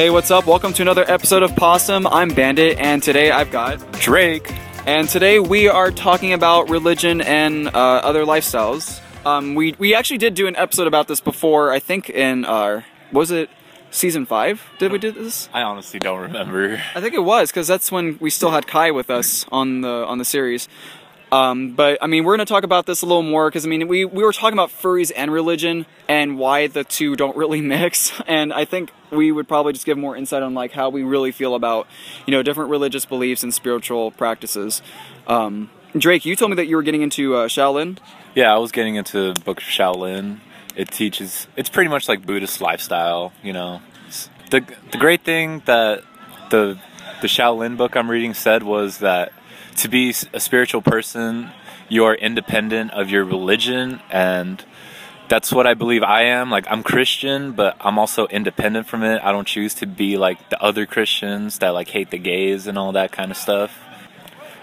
Hey, what's up? Welcome to another episode of Possum. I'm Bandit, and today I've got Drake. And today we are talking about religion and uh, other lifestyles. Um, we we actually did do an episode about this before. I think in our was it season five? Did we do this? I honestly don't remember. I think it was because that's when we still had Kai with us on the on the series. Um, but I mean, we're going to talk about this a little more because I mean, we we were talking about furries and religion and why the two don't really mix. And I think we would probably just give more insight on like how we really feel about you know different religious beliefs and spiritual practices. Um, Drake, you told me that you were getting into uh, Shaolin. Yeah, I was getting into the book of Shaolin. It teaches. It's pretty much like Buddhist lifestyle. You know, the the great thing that the the Shaolin book I'm reading said was that to be a spiritual person, you are independent of your religion and that's what I believe I am. Like I'm Christian, but I'm also independent from it. I don't choose to be like the other Christians that like hate the gays and all that kind of stuff.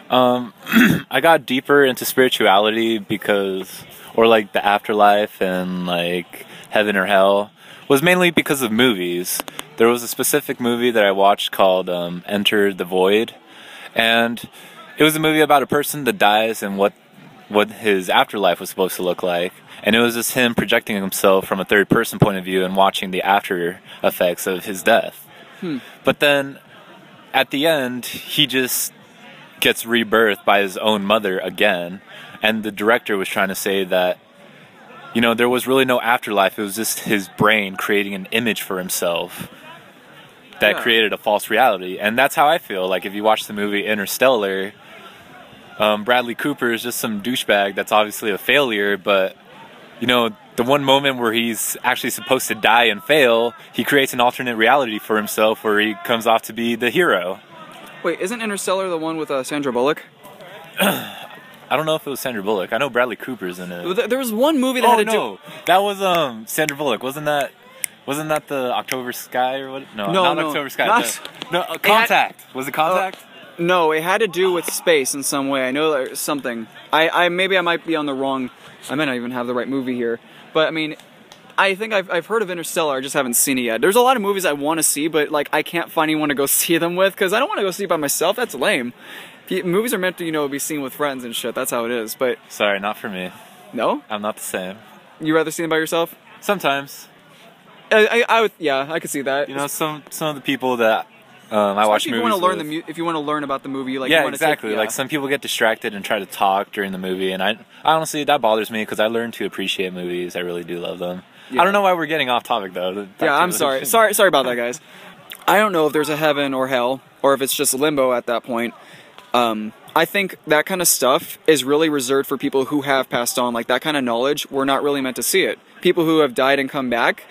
Um, I got deeper into spirituality because, or like the afterlife and like heaven or hell, was mainly because of movies. There was a specific movie that I watched called um, Enter the Void, and it was a movie about a person that dies and what what his afterlife was supposed to look like. And it was just him projecting himself from a third person point of view and watching the after effects of his death. Hmm. But then at the end, he just gets rebirthed by his own mother again. And the director was trying to say that, you know, there was really no afterlife. It was just his brain creating an image for himself that Yeah. created a false reality. And that's how I feel. Like if you watch the movie Interstellar, um, Bradley Cooper is just some douchebag that's obviously a failure, but you know, the one moment where he's actually supposed to die and fail, he creates an alternate reality for himself where he comes off to be the hero. Wait, isn't Interstellar the one with uh, Sandra Bullock? I don't know if it was Sandra Bullock. I know Bradley Cooper's in it. There was one movie that Oh had to no, that was um Sandra Bullock. Wasn't that? Wasn't that the October Sky or what? No, No, not no, October Sky. not- no, uh, Contact. was it Contact? do. No, it had to do with space in some way. I know there's something. I, I maybe I might be on the wrong. I might not even have the right movie here. But I mean, I think I've, I've heard of Interstellar. I just haven't seen it yet. There's a lot of movies I want to see, but like I can't find anyone to go see them with because I don't want to go see it by myself. That's lame. P- Movies are meant to you know be seen with friends and shit. That's how it is. But Sorry, not for me. no, I'm not the same. you rather see them by yourself. Sometimes, I, I, I would yeah I could see that. you know, some some of the people that um, I watch if you movies want to learn the mu- if you want to learn about the movie like yeah, exactly. Take, yeah. Like some people get distracted and try to talk during the movie, and I I honestly that bothers me because I learned to appreciate movies. I really do love them. Yeah. I don't know why we're getting off topic though. Back Yeah, I'm sorry. Sorry, sorry about that, guys. I don't know if there's a heaven or hell, or if it's just limbo at that point. Um, I think that kind of stuff is really reserved for people who have passed on. Like that kind of knowledge, we're not really meant to see it. People who have died and come back,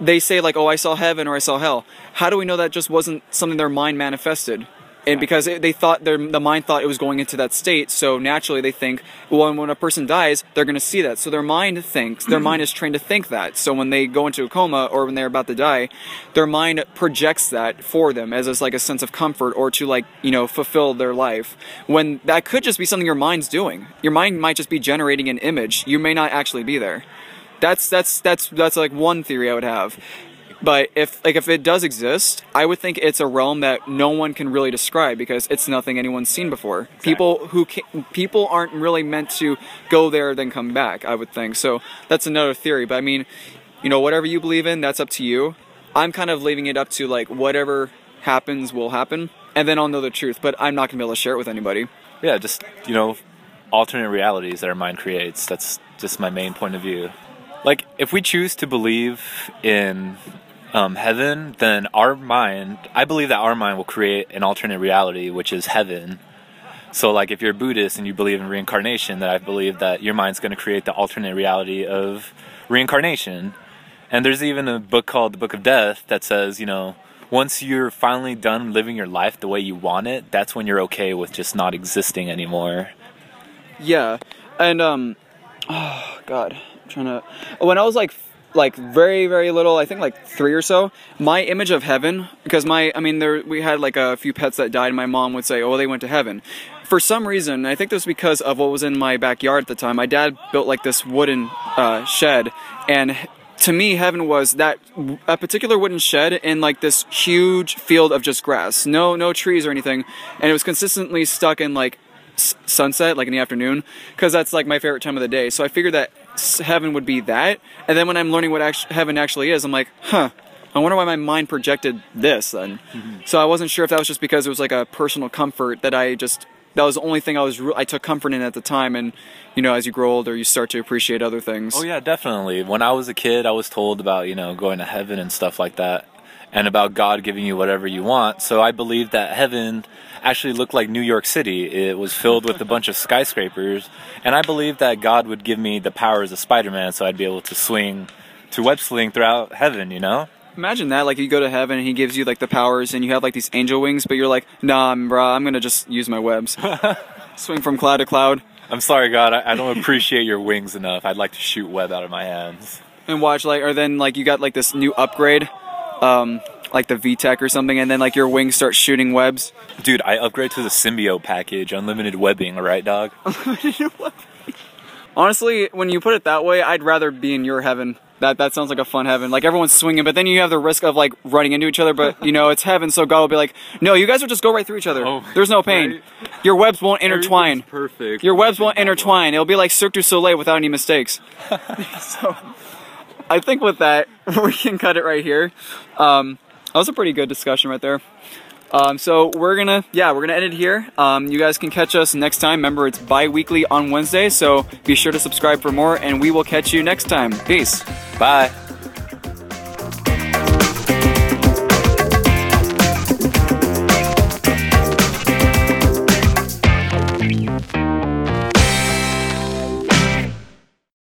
they say like, "Oh, I saw heaven" or "I saw hell." How do we know that just wasn't something their mind manifested? And because they thought their the mind thought it was going into that state, so naturally they think, well, when a person dies, they're going to see that. So their mind thinks, their mind is trained to think that. So when they go into a coma or when they're about to die, their mind projects that for them as, as like a sense of comfort or to like you know fulfill their life. When that could just be something your mind's doing. Your mind might just be generating an image. You may not actually be there. That's that's that's that's like one theory I would have. But if like if it does exist, I would think it's a realm that no one can really describe because it's nothing anyone's seen before. People who ca- people aren't really meant to go there then come back. I would think so. That's another theory. But I mean, you know, whatever you believe in, that's up to you. I'm kind of leaving it up to like whatever happens will happen, and then I'll know the truth. But I'm not gonna be able to share it with anybody. yeah, just you know, alternate realities that our mind creates. That's just my main point of view. Like, if we choose to believe in um, heaven, then our mind, I believe that our mind will create an alternate reality, which is heaven. So, like, if you're a Buddhist and you believe in reincarnation, then I believe that your mind's going to create the alternate reality of reincarnation. And there's even a book called The Book of Death that says, you know, once you're finally done living your life the way you want it, that's when you're okay with just not existing anymore. Yeah, and um, oh god, I'm trying to. When I was like, like very very little, I think like three or so, my image of heaven, because my, I mean, there we had like a few pets that died. and My mom would say, "Oh, they went to heaven." For some reason, I think this was because of what was in my backyard at the time. My dad built like this wooden uh, shed, and to me, heaven was that a particular wooden shed in like this huge field of just grass, no no trees or anything, and it was consistently stuck in like sunset, like in the afternoon, because that's like my favorite time of the day. So I figured that heaven would be that, and then when I'm learning what act- heaven actually is, I'm like, huh. I wonder why my mind projected this then. Mm-hmm. So I wasn't sure if that was just because it was like a personal comfort that I just that was the only thing I was re- I took comfort in at the time. And you know, as you grow older, you start to appreciate other things. Oh yeah, definitely. When I was a kid, I was told about you know going to heaven and stuff like that, and about God giving you whatever you want. So I believed that heaven actually looked like New York City. It was filled with a bunch of skyscrapers, and I believed that God would give me the powers of Spider-Man, so I'd be able to swing, to web sling throughout heaven. You know? Imagine that, like you go to heaven and he gives you like the powers and you have like these angel wings, but you're like, nah, bro, I'm gonna just use my webs, swing from cloud to cloud, I'm sorry, God. I, I don't appreciate your wings enough. I'd like to shoot web out of my hands. and watch like, or then like you got like this new upgrade, um, like the VTech or something, and then like your wings start shooting webs. Dude, I upgrade to the symbiote package, unlimited webbing. All right, dog. Honestly, when you put it that way, I'd rather be in your heaven. That that sounds like a fun heaven. Like everyone's swinging, but then you have the risk of like running into each other. But you know it's heaven, so God will be like, "No, you guys will just go right through each other. Oh, There's no pain. right. Your webs won't intertwine. perfect. Your webs won't intertwine. It'll be like Cirque du Soleil without any mistakes." so, I think with that we can cut it right here. Um, that was a pretty good discussion right there. Um, so we're gonna, yeah, we're gonna end it here. Um, you guys can catch us next time. Remember, it's bi-weekly on Wednesday, so be sure to subscribe for more, and we will catch you next time. Peace. Bye.